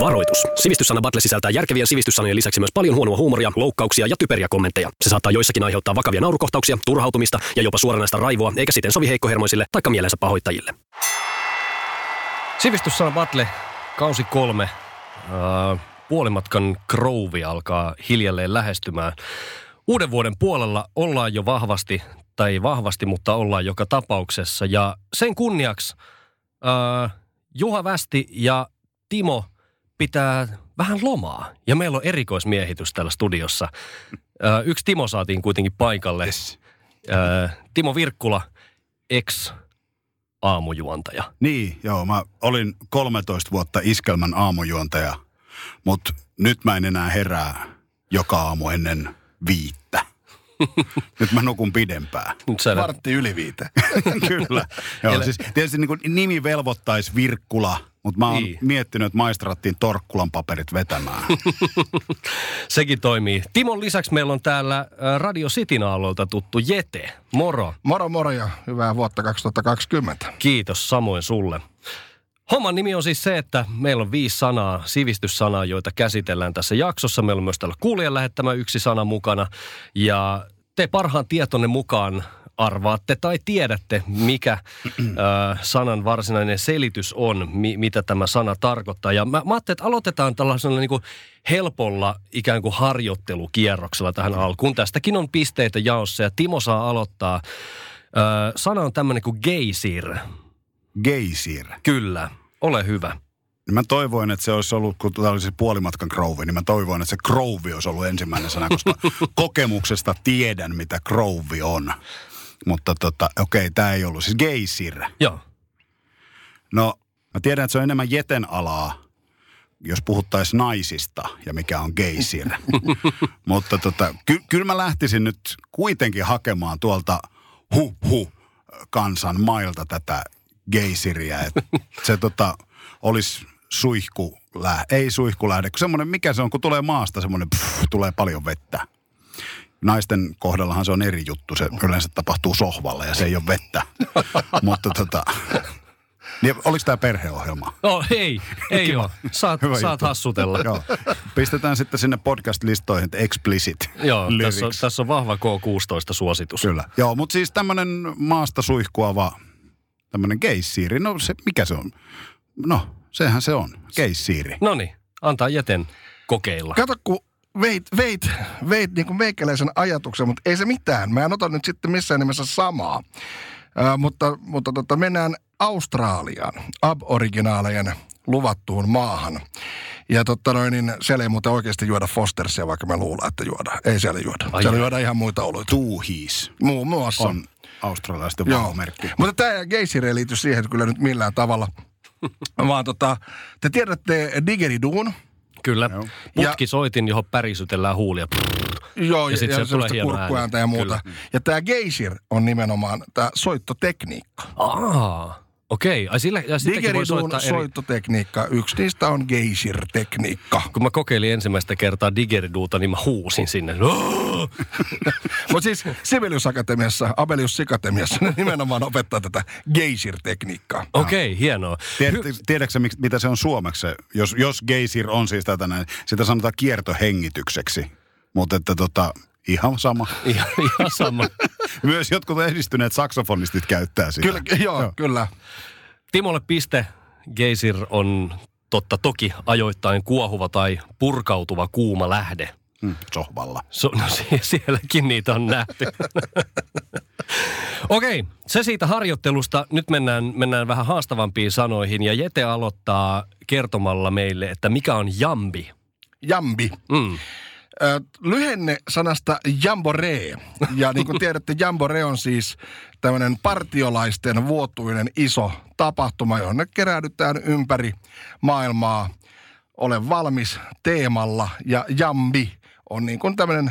Varoitus. Sivistyssana Battle sisältää järkevien sivistyssanojen lisäksi myös paljon huonoa huumoria, loukkauksia ja typeriä kommentteja. Se saattaa joissakin aiheuttaa vakavia naurukohtauksia, turhautumista ja jopa suoranaista raivoa, eikä siten sovi heikkohermoisille tai mielensä pahoittajille. Sivistyssana Battle, kausi kolme. Uh, puolimatkan krouvi alkaa hiljalleen lähestymään. Uuden vuoden puolella ollaan jo vahvasti, tai vahvasti, mutta ollaan joka tapauksessa. Ja sen kunniaksi uh, Juha Västi ja Timo pitää vähän lomaa. Ja meillä on erikoismiehitys täällä studiossa. Yksi Timo saatiin kuitenkin paikalle. Yes. Timo Virkkula, ex aamujuontaja. Niin, joo. Mä olin 13 vuotta iskelmän aamujuontaja, mutta nyt mä en enää herää joka aamu ennen viittä. Nyt mä nukun pidempään. Nyt sä Vartti yli viite. Kyllä. Joo, siis tietysti niin nimi velvoittaisi Virkkula, mutta mä oon Niin. miettinyt, että maistraattiin Torkkulan paperit vetämään. Sekin toimii. Timon lisäksi meillä on täällä Radio Cityn aallolta tuttu Jete. Moro. Moro moro ja hyvää vuotta 2020. Kiitos samoin sulle. Homman nimi on siis se, että meillä on viisi sanaa, sivistyssanaa, joita käsitellään tässä jaksossa. Meillä on myös täällä kuulijan lähettämä yksi sana mukana. Ja te parhaan tietonne mukaan arvaatte tai tiedätte, mikä ö, sanan varsinainen selitys on, mi, mitä tämä sana tarkoittaa. Ja mä, mä ajattelin, että aloitetaan tällaisella niin kuin helpolla ikään kuin harjoittelukierroksella tähän alkuun. Tästäkin on pisteitä jaossa ja Timo saa aloittaa. Ö, sana on tämmöinen kuin geysir. Geysir. Kyllä, ole hyvä. Mä toivoin, että se olisi ollut, kun tämä oli se puolimatkan krouvi, niin mä toivoin, että se krouvi olisi ollut ensimmäinen sana, koska kokemuksesta tiedän, mitä krouvi on. Mutta tota, okei, tämä ei ollut. Siis geysir. Joo. No, mä tiedän, että se on enemmän jeten alaa, jos puhuttaisiin naisista ja mikä on geysir. Mutta tota, ky- kyllä mä lähtisin nyt kuitenkin hakemaan tuolta hu-hu kansan mailta tätä geysiriä. Että se tota, olisi suihkulähde, ei suihkulähde, kun semmoinen, mikä se on, kun tulee maasta semmoinen, pff, tulee paljon vettä. Naisten kohdallahan se on eri juttu, se yleensä tapahtuu sohvalla ja se ei ole vettä. Mutta tota, niin, oliko tämä perheohjelma? No ei, ei ole. Saat, Hyvä saat juttu. hassutella. Joo. Pistetään sitten sinne podcast-listoihin, että explicit Joo tässä, on, tässä on vahva K16-suositus. Kyllä. Joo, mutta siis tämmöinen maasta suihkuava, tämmöinen geissiiri, no se, mikä se on? No, sehän se on, geissiiri. No niin, antaa jäten kokeilla. Kato, kun veit, veit, veit niin kuin meikäläisen ajatuksen, mutta ei se mitään. Mä en ota nyt sitten missään nimessä samaa. Ää, mutta mutta tota, mennään Australiaan, aboriginaalejen luvattuun maahan. Ja totta noin, niin siellä ei muuten oikeasti juoda Fostersia, vaikka me luullaan, että juodaan. Ei siellä juoda. Ai siellä jaa. juodaan ihan muita oluita. Tuuhiis Muun muassa. on australialaisten Joo. valomerkki. Mutta tämä geysiri ei liity siihen kyllä nyt millään tavalla. Vaan tota, te tiedätte digeriduun. Kyllä. Joo. Putki soitin, johon pärisytellään huulia. Joo, Ja ja, ja semmoista hieno kurkkuääntä ja muuta. Kyllä. Ja tämä geysir on nimenomaan tämä soittotekniikka. Aa, okei. Ai sillä, ja sitäkin voi Digeriduun soittaa eri... soittotekniikka, yksi niistä on geysir-tekniikka. Kun mä kokeilin ensimmäistä kertaa digeriduuta, niin mä huusin sinne. Mutta siis Sibelius Akatemiassa, Abelius Sikatemiassa ne nimenomaan opettaa tätä geysir-tekniikkaa. Okei, hienoa. Tiedätkö, tiedätkö miksi- mitä se on suomeksi? Jos, jos geysir on siis tätä näin, sitä sanotaan kiertohengitykseksi. Mutta että tota, ihan sama. Ihan, ihan sama. Myös jotkut edistyneet saksofonistit käyttää sitä. Kyllä, joo, joo. kyllä. Timolle piste. Geysir on totta toki ajoittain kuohuva tai purkautuva kuuma lähde. Mm, sohvalla. So, no sie- sielläkin niitä on nähty. Okei, se siitä harjoittelusta. Nyt mennään, mennään vähän haastavampiin sanoihin. Ja Jete aloittaa kertomalla meille, että mikä on jambi. Jambi. Mm. Lyhenne sanasta jamboree. Ja niin kuin tiedätte, jamboree on siis tämmöinen partiolaisten vuotuinen iso tapahtuma, jonne keräydytään ympäri maailmaa. Ole valmis teemalla ja jambi on niin kuin tämmöinen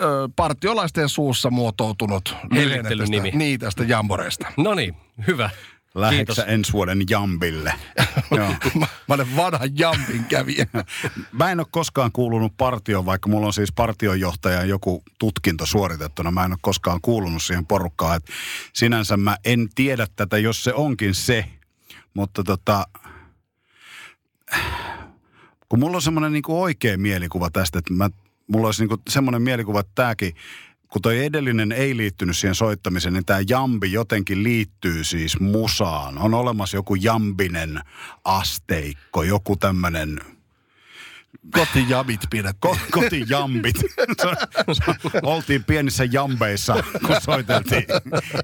ö, partiolaisten suussa muotoutunut tästä, niin, tästä jamboreesta. No niin, hyvä. Läheksä ensi vuoden jambille? Joo. Mä, mä olen vanha jambin kävijä. Mä en ole koskaan kuulunut partioon, vaikka mulla on siis partionjohtajan joku tutkinto suoritettuna. Mä en ole koskaan kuulunut siihen porukkaan. Et sinänsä mä en tiedä tätä, jos se onkin se. Mutta tota, kun mulla on semmoinen niin oikea mielikuva tästä, että mä, mulla olisi niin semmoinen mielikuva, että tämäkin, kun toi edellinen ei liittynyt siihen soittamiseen, niin tämä jambi jotenkin liittyy siis musaan. On olemassa joku jambinen asteikko, joku tämmöinen Kotijamit pidettiin. Ko- kotijambit. Oltiin pienissä jambeissa, kun soiteltiin.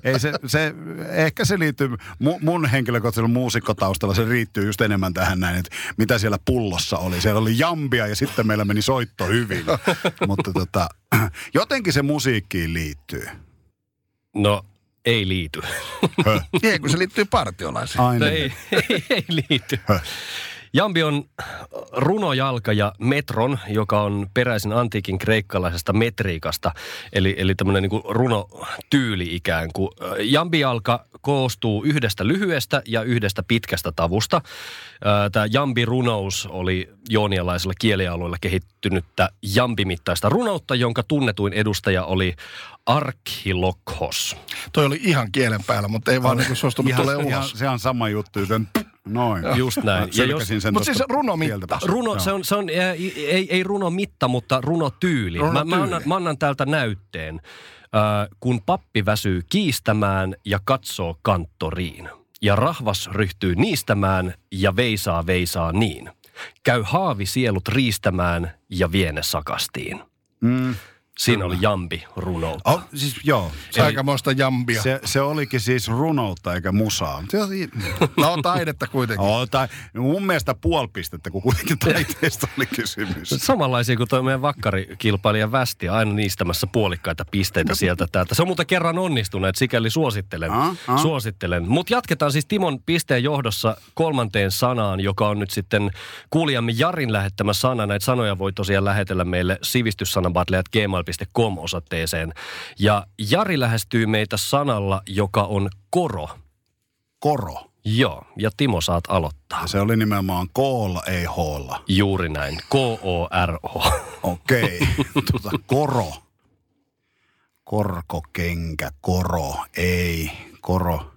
Ei se, se, ehkä se liittyy, mu, mun henkilökohtaisella muusikkotaustalla se riittyy just enemmän tähän näin, että mitä siellä pullossa oli. Siellä oli jambia ja sitten meillä meni soitto hyvin. Mutta tota, jotenkin se musiikkiin liittyy. No, ei liity. Ei, kun se liittyy partiolaisiin. Aina. No, ei, ei, ei liity. Jambi on runojalka ja metron, joka on peräisin antiikin kreikkalaisesta metriikasta, eli, eli tämmöinen niin runotyyli ikään kuin. Jambijalka koostuu yhdestä lyhyestä ja yhdestä pitkästä tavusta. Tämä jambi-runous oli joonialaisella kielialueella kehittynyttä jambimittaista runoutta, jonka tunnetuin edustaja oli Archilokhos. Toi oli ihan kielen päällä, mutta ei vaan niin suostunut ihan, tulee ihan, ulos. se on sama juttu, joten noin. Just näin. Mä sylkäsin sen Mut tosta siis tieltä pois. Runo, se on, se on ää, ei, ei runomitta, mutta runotyyli. Mä, mä, Runotyyli. annan, mä annan täältä näytteen. Äh, kun pappi väsyy kiistämään ja katsoo kanttoriin. Ja rahvas ryhtyy niistämään ja veisaa veisaa niin. Käy haavi sielut riistämään ja viene sakastiin. Mm. Siinä oli jambi runoutta. Oh, siis joo. Se, Aikamoista jambia. se, se olikin siis runoutta eikä musaa. Se oli, No taidetta kuitenkin. oh, tai, mun mielestä puoli pistettä, kun kuitenkin taiteesta oli kysymys. Samanlaisia kuin tuo meidän vakkarikilpailija Västi, aina niistämässä puolikkaita pisteitä sieltä täältä. Se on muuten kerran onnistunut, että sikäli suosittelen. Ah, ah. suosittelen. Mutta jatketaan siis Timon pisteen johdossa kolmanteen sanaan, joka on nyt sitten kuulijamme Jarin lähettämä sana. Näitä sanoja voi tosiaan lähetellä meille sivistyssanabattle.gmail.com osoitteeseen. Ja Jari lähestyy meitä sanalla, joka on koro. Koro. Joo, ja Timo saat aloittaa. Ja se oli nimenomaan koolla, ei hoolla. Juuri näin. K-O-R-O. Okei. tota, koro. Korkokenkä, koro, ei, koro.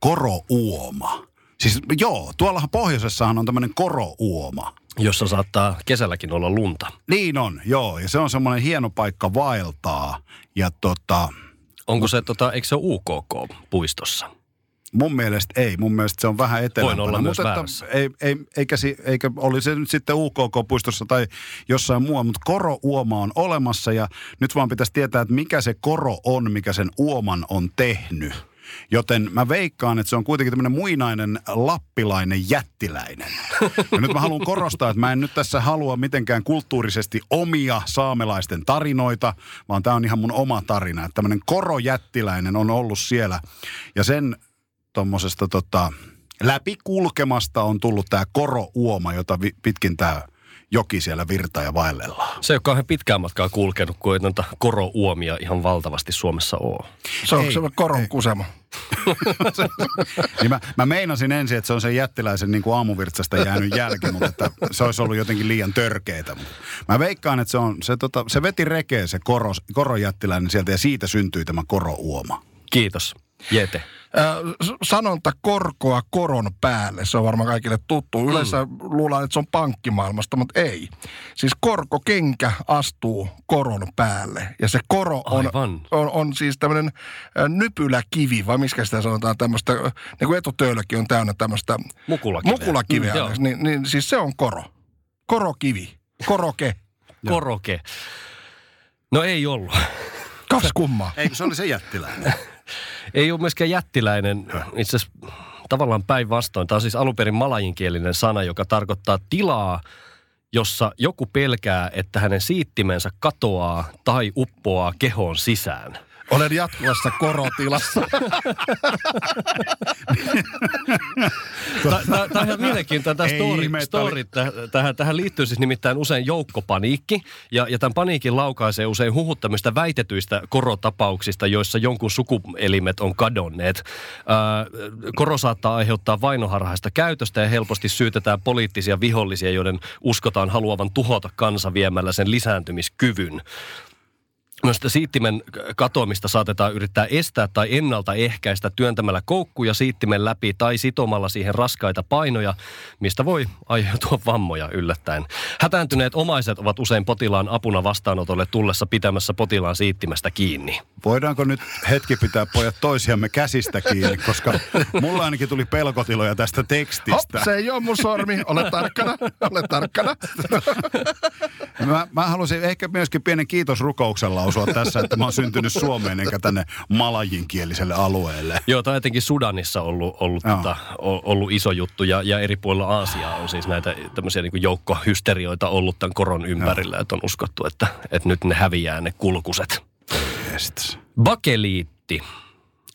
Korouoma. Siis joo, tuollahan pohjoisessahan on tämmöinen korouoma. Jossa saattaa kesälläkin olla lunta. Niin on, joo. Ja se on semmoinen hieno paikka vaeltaa. Ja tota, Onko se, tota, eikö se ole UKK-puistossa? mun mielestä ei. Mun mielestä se on vähän etelämpänä. olla myös Mutta että väärässä. ei, ei, eikä, si- eikä, oli se nyt sitten UKK-puistossa tai jossain muualla, mutta korouoma on olemassa ja nyt vaan pitäisi tietää, että mikä se koro on, mikä sen uoman on tehnyt. Joten mä veikkaan, että se on kuitenkin tämmöinen muinainen lappilainen jättiläinen. Ja nyt mä haluan korostaa, että mä en nyt tässä halua mitenkään kulttuurisesti omia saamelaisten tarinoita, vaan tämä on ihan mun oma tarina. Että tämmöinen korojättiläinen on ollut siellä ja sen tuommoisesta tota, läpikulkemasta on tullut tämä korouoma, jota pitkin tämä joki siellä virtaa ja vaellellaan. Se ei ole kauhean pitkään matkaa kulkenut, kun ei noita korouomia ihan valtavasti Suomessa ole. Se on Ei, se koron kusema. Niin mä, mä meinasin ensin, että se on sen jättiläisen niin kuin aamuvirtsasta jäänyt jälki, mutta että se olisi ollut jotenkin liian törkeetä. Mutta Mä veikkaan, että se, on, se, tota, se veti rekeä se koro, korojättiläinen sieltä ja siitä syntyi tämä korouoma. Kiitos. Jete. Sanonta korkoa koron päälle, se on varmaan kaikille tuttu. Yleensä mm. luullaan, että se on pankkimaailmasta, mutta ei. Siis korkokenkä astuu koron päälle. Ja se koro on, Aivan. on, on siis tämmöinen nypyläkivi, vai miskä sitä sanotaan tämmöistä, niin kuin etutöölökin on täynnä tämmöistä Mukulakiveä. mukulakiveä. Mm, niin, niin siis se on koro. Korokivi. Koroke. Koroke. No ei ollut. Kaksi kummaa. Eikö se oli se jättiläinen? Ei ole myöskään jättiläinen. Itse asiassa tavallaan päinvastoin. Tämä on siis alun perin malajinkielinen sana, joka tarkoittaa tilaa, jossa joku pelkää, että hänen siittimensä katoaa tai uppoaa kehoon sisään. Olen jatkuvassa korotilassa. Tämä on ihan mielenkiintoinen tämä story. story. Täh- Tähän, tähän liittyy siis nimittäin usein joukkopaniikki, ja, ja tämän paniikin laukaisee usein huhuttamista väitetyistä korotapauksista, joissa jonkun sukuelimet on kadonneet. Ää, koro saattaa aiheuttaa vainoharhaista käytöstä ja helposti syytetään poliittisia vihollisia, joiden uskotaan haluavan tuhota kansa viemällä sen lisääntymiskyvyn. Myös siittimen katoamista saatetaan yrittää estää tai ennaltaehkäistä työntämällä koukkuja siittimen läpi tai sitomalla siihen raskaita painoja, mistä voi aiheutua vammoja yllättäen. Hätääntyneet omaiset ovat usein potilaan apuna vastaanotolle tullessa pitämässä potilaan siittimestä kiinni. Voidaanko nyt hetki pitää pojat toisiamme käsistä kiinni, koska mulla ainakin tuli pelkotiloja tästä tekstistä. Hop, se ei ole mun sormi, ole tarkkana, ole tarkkana. Mä, mä haluaisin ehkä myöskin pienen kiitosrukouksen lausua tässä, että mä oon syntynyt Suomeen enkä tänne malajinkieliselle alueelle. Joo, tämä on etenkin Sudanissa ollut, ollut, Joo. tota, ollut iso juttu ja, ja eri puolilla Aasiaa on siis näitä tämmöisiä niin joukkohysterioita ollut tämän koron ympärillä, että on uskottu, että, että nyt ne häviää ne kulkuset. Bakeliitti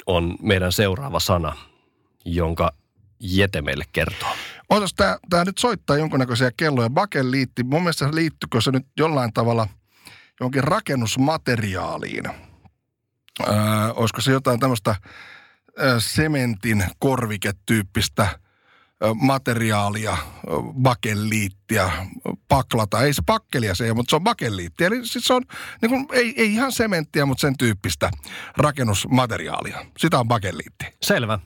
on meidän seuraava sana, jonka Jete meille kertoo. Ootas, tää, tää nyt soittaa jonkunnäköisiä kelloja. Bakeliitti, mun mielestä se liittyykö se nyt jollain tavalla johonkin rakennusmateriaaliin? Öö, olisiko se jotain tämmöistä sementin korviketyyppistä materiaalia, bakeliittia, paklata. Ei se pakkelia se ei ole, mutta se on bakeliitti. Eli siis se on niin kuin, ei, ei ihan sementtiä, mutta sen tyyppistä rakennusmateriaalia. Sitä on bakeliitti. Selvä.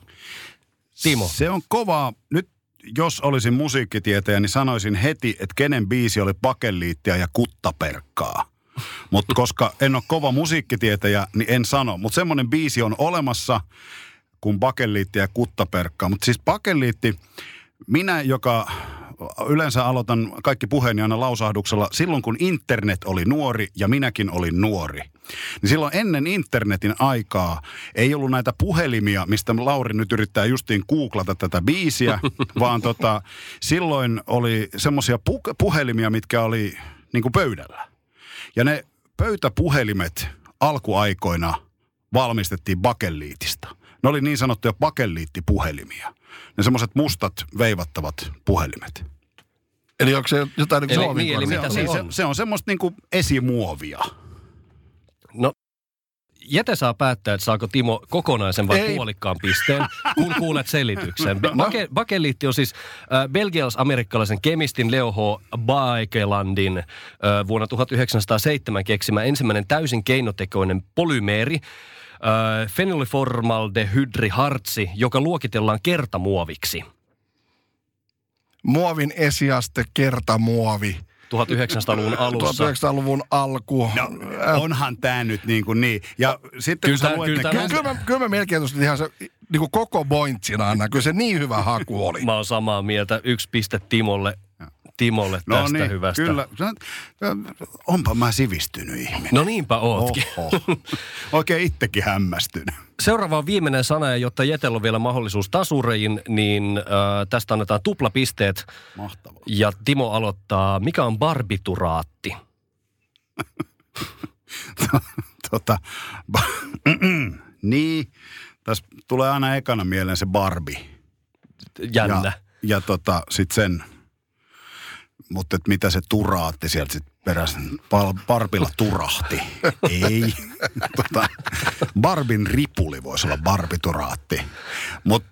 Timo. Se on kovaa. Nyt jos olisin musiikkitietäjä, niin sanoisin heti, että kenen biisi oli pakeliittia ja kuttaperkkaa. Mutta koska en ole kova musiikkitietäjä, niin en sano. Mutta semmoinen biisi on olemassa kuin bakeliitti ja kuttaperkkaa. Mutta siis bakeliitti, minä, joka yleensä aloitan kaikki puheeni aina lausahduksella, silloin kun internet oli nuori ja minäkin olin nuori. Niin silloin ennen internetin aikaa ei ollut näitä puhelimia, mistä Lauri nyt yrittää justiin googlata tätä biisiä, vaan tota, silloin oli semmoisia pu- puhelimia, mitkä oli niin kuin pöydällä. Ja ne pöytäpuhelimet alkuaikoina valmistettiin bakeliitista. Ne oli niin sanottuja bakeliittipuhelimia. Ne semmoiset mustat veivattavat puhelimet. Eli onko se jotain niin kuin niin, eli mitä se, on, se, se on semmoista niin kuin esimuovia. No, Jete saa päättää, että saako Timo kokonaisen vai Ei. puolikkaan pisteen, kun kuulet selityksen. Be- Bake, bakeliitti on siis äh, belgialais-amerikkalaisen kemistin Leo H. Baekelandin äh, vuonna 1907 keksimä ensimmäinen täysin keinotekoinen polymeeri, äh, fenylformaldehydrihartsi, joka luokitellaan kertamuoviksi. Muovin esiaste, kertamuovi. 1900-luvun alussa. 1900-luvun alku. No, onhan tämä nyt niin kuin niin. Ja sitten Kyllä luet kyllä tää- Kyllä, mä, kyllä mä melkein tuosta ihan se niin kuin koko pointsina annan. Kyllä se niin hyvä haku oli. Mä oon samaa mieltä. Yksi piste Timolle, Timolle No tästä niin, hyvästä. kyllä. Onpa mä sivistynyt ihminen. No niinpä ootkin. Oho. Oikein itsekin hämmästynyt. Seuraava on viimeinen sana, ja jotta Jetellä on vielä mahdollisuus tasureihin, niin äh, tästä annetaan tuplapisteet. Mahtavaa. Ja Timo aloittaa, mikä on barbituraatti? tota, niin, tässä tulee aina ekana mieleen se Barbie. Jännä. Ja, ja tota, sit sen, mutta et mitä se turaatti sieltä sit perässä, Pal- Barbilla turahti. Ei. tota, Barbin ripuli voisi olla barbituraatti. Mutta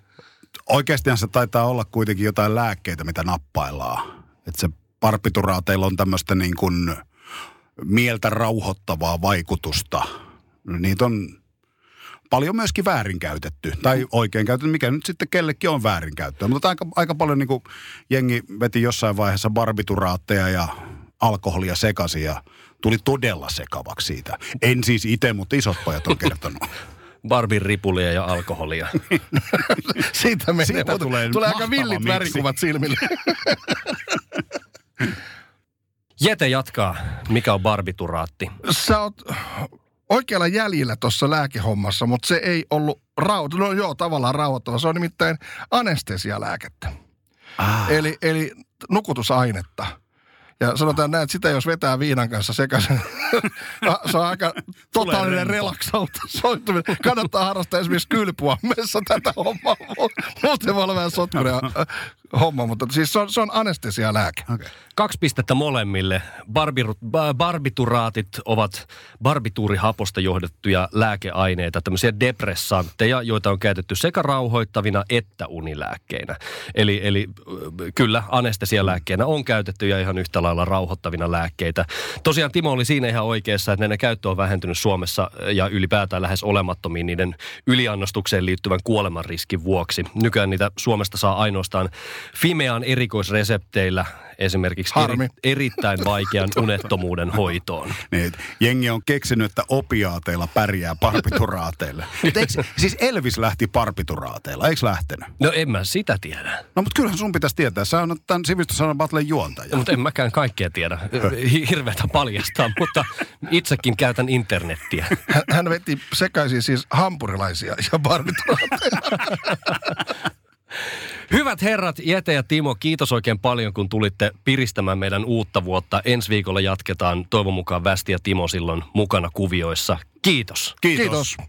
oikeastihan se taitaa olla kuitenkin jotain lääkkeitä, mitä nappaillaan. Että se barbituraateilla on tämmöistä niin kuin mieltä rauhoittavaa vaikutusta. Niitä on paljon myöskin väärinkäytetty. Tai oikein käytetty, mikä nyt sitten kellekin on väärinkäyttöä. Mutta aika, aika paljon niin kuin jengi veti jossain vaiheessa barbituraatteja ja alkoholia sekaisin ja tuli todella sekavaksi siitä. En siis itse, mutta isot pojat on kertonut. Barbin ripulia ja alkoholia. Siitä, menee, Siitä mutta tulee tulee aika villit miksi. värikuvat silmille. Jete jatkaa, mikä on barbituraatti? Sä oot oikealla jäljellä tuossa lääkehommassa, mutta se ei ollut rauhoittava. No joo, tavallaan rauhoittava. Se on nimittäin anestesialääkettä. Ah, Eli, eli nukutusainetta. Ja sanotaan näin, että sitä jos vetää viinan kanssa sekaisin, se on aika totaalinen relaksoituminen. Kannattaa harrastaa esimerkiksi kylpyammeessa tätä hommaa. Muuten voi olla vähän sotkuria. Homma, mutta siis se on, se on anestesialääke. Okay. Kaksi pistettä molemmille. Barbiru, ba, barbituraatit ovat barbituurihaposta johdettuja lääkeaineita, tämmöisiä depressantteja, joita on käytetty sekä rauhoittavina että unilääkkeinä. Eli, eli kyllä anestesialääkkeenä on käytetty ja ihan yhtä lailla rauhoittavina lääkkeitä. Tosiaan Timo oli siinä ihan oikeassa, että ne käyttö on vähentynyt Suomessa ja ylipäätään lähes olemattomiin niiden yliannostukseen liittyvän kuolemanriskin vuoksi. Nykyään niitä Suomesta saa ainoastaan Fimean erikoisresepteillä esimerkiksi Harmi. eri, erittäin vaikean unettomuuden hoitoon. Niin, jengi on keksinyt, että opiaateilla pärjää parpituraateille. Mutta eikö, siis Elvis lähti parpituraateilla, eikö lähtenyt? No en mä sitä tiedä. No mutta kyllähän sun pitäisi tietää, sä on tämän sivistyssanan battlen juontaja. No, mutta en mäkään kaikkea tiedä. Hi- Hirveätä paljastaa, mutta itsekin käytän internettiä. Hän, hän veti sekaisin siis hampurilaisia ja barbituraatteja. Hyvät herrat, Jete ja Timo, kiitos oikein paljon, kun tulitte piristämään meidän uutta vuotta. Ensi viikolla jatketaan toivon mukaan Västi ja Timo silloin mukana kuvioissa. Kiitos. Kiitos. Kiitos.